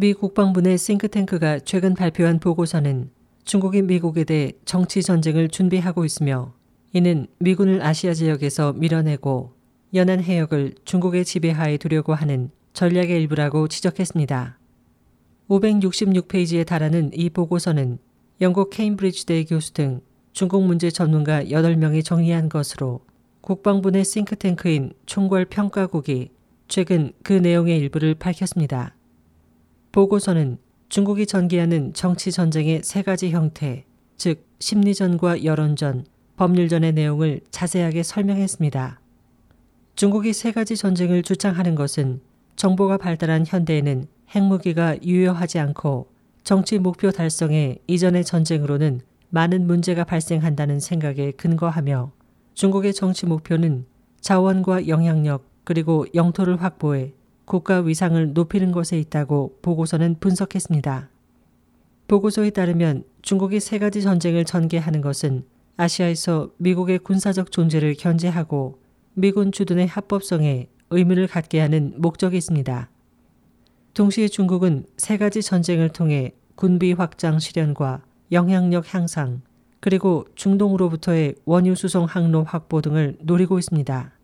미 국방부 내 싱크탱크가 최근 발표한 보고서는 중국이 미국에 대해 정치 전쟁을 준비하고 있으며 이는 미군을 아시아 지역에서 밀어내고 연안 해역을 중국의 지배하에 두려고 하는 전략의 일부라고 지적했습니다. 566페이지에 달하는 이 보고서는 영국 케임브리지대 교수 등 중국 문제 전문가 8명이 정리한 것으로 국방부 내 싱크탱크인 총괄 평가국이 최근 그 내용의 일부를 밝혔습니다. 보고서는 중국이 전개하는 정치 전쟁의 세 가지 형태, 즉 심리전과 여론전, 법률전의 내용을 자세하게 설명했습니다. 중국이 세 가지 전쟁을 주장하는 것은 정보가 발달한 현대에는 핵무기가 유효하지 않고 정치 목표 달성에 이전의 전쟁으로는 많은 문제가 발생한다는 생각에 근거하며 중국의 정치 목표는 자원과 영향력 그리고 영토를 확보해 국가 위상을 높이는 것에 있다고 보고서는 분석했습니다. 보고서에 따르면 중국이 세 가지 전쟁을 전개하는 것은 아시아에서 미국의 군사적 존재를 견제하고 미군 주둔의 합법성에 의문을 갖게 하는 목적이 있습니다. 동시에 중국은 세 가지 전쟁을 통해 군비 확장 실현과 영향력 향상, 그리고 중동으로부터의 원유 수송 항로 확보 등을 노리고 있습니다.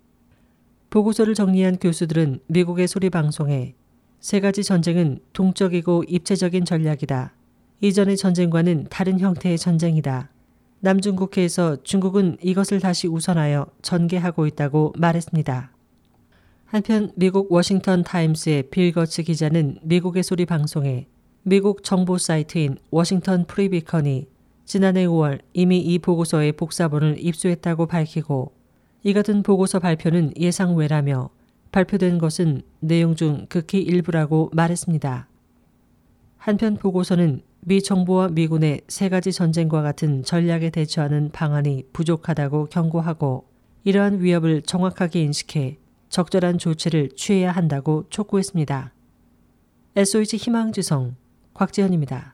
보고서를 정리한 교수들은 미국의 소리 방송에 세 가지 전쟁은 동적이고 입체적인 전략이다. 이전의 전쟁과는 다른 형태의 전쟁이다. 남중국해에서 중국은 이것을 다시 우선하여 전개하고 있다고 말했습니다. 한편 미국 워싱턴 타임스의 빌 거츠 기자는 미국의 소리 방송에 미국 정보 사이트인 워싱턴 프리비컨이 지난해 5월 이미 이 보고서의 복사본을 입수했다고 밝히고 이 같은 보고서 발표는 예상 외라며 발표된 것은 내용 중 극히 일부라고 말했습니다. 한편 보고서는 미 정부와 미군의 세 가지 전쟁과 같은 전략에 대처하는 방안이 부족하다고 경고하고 이러한 위협을 정확하게 인식해 적절한 조치를 취해야 한다고 촉구했습니다. SOH 희망지성 곽지현입니다.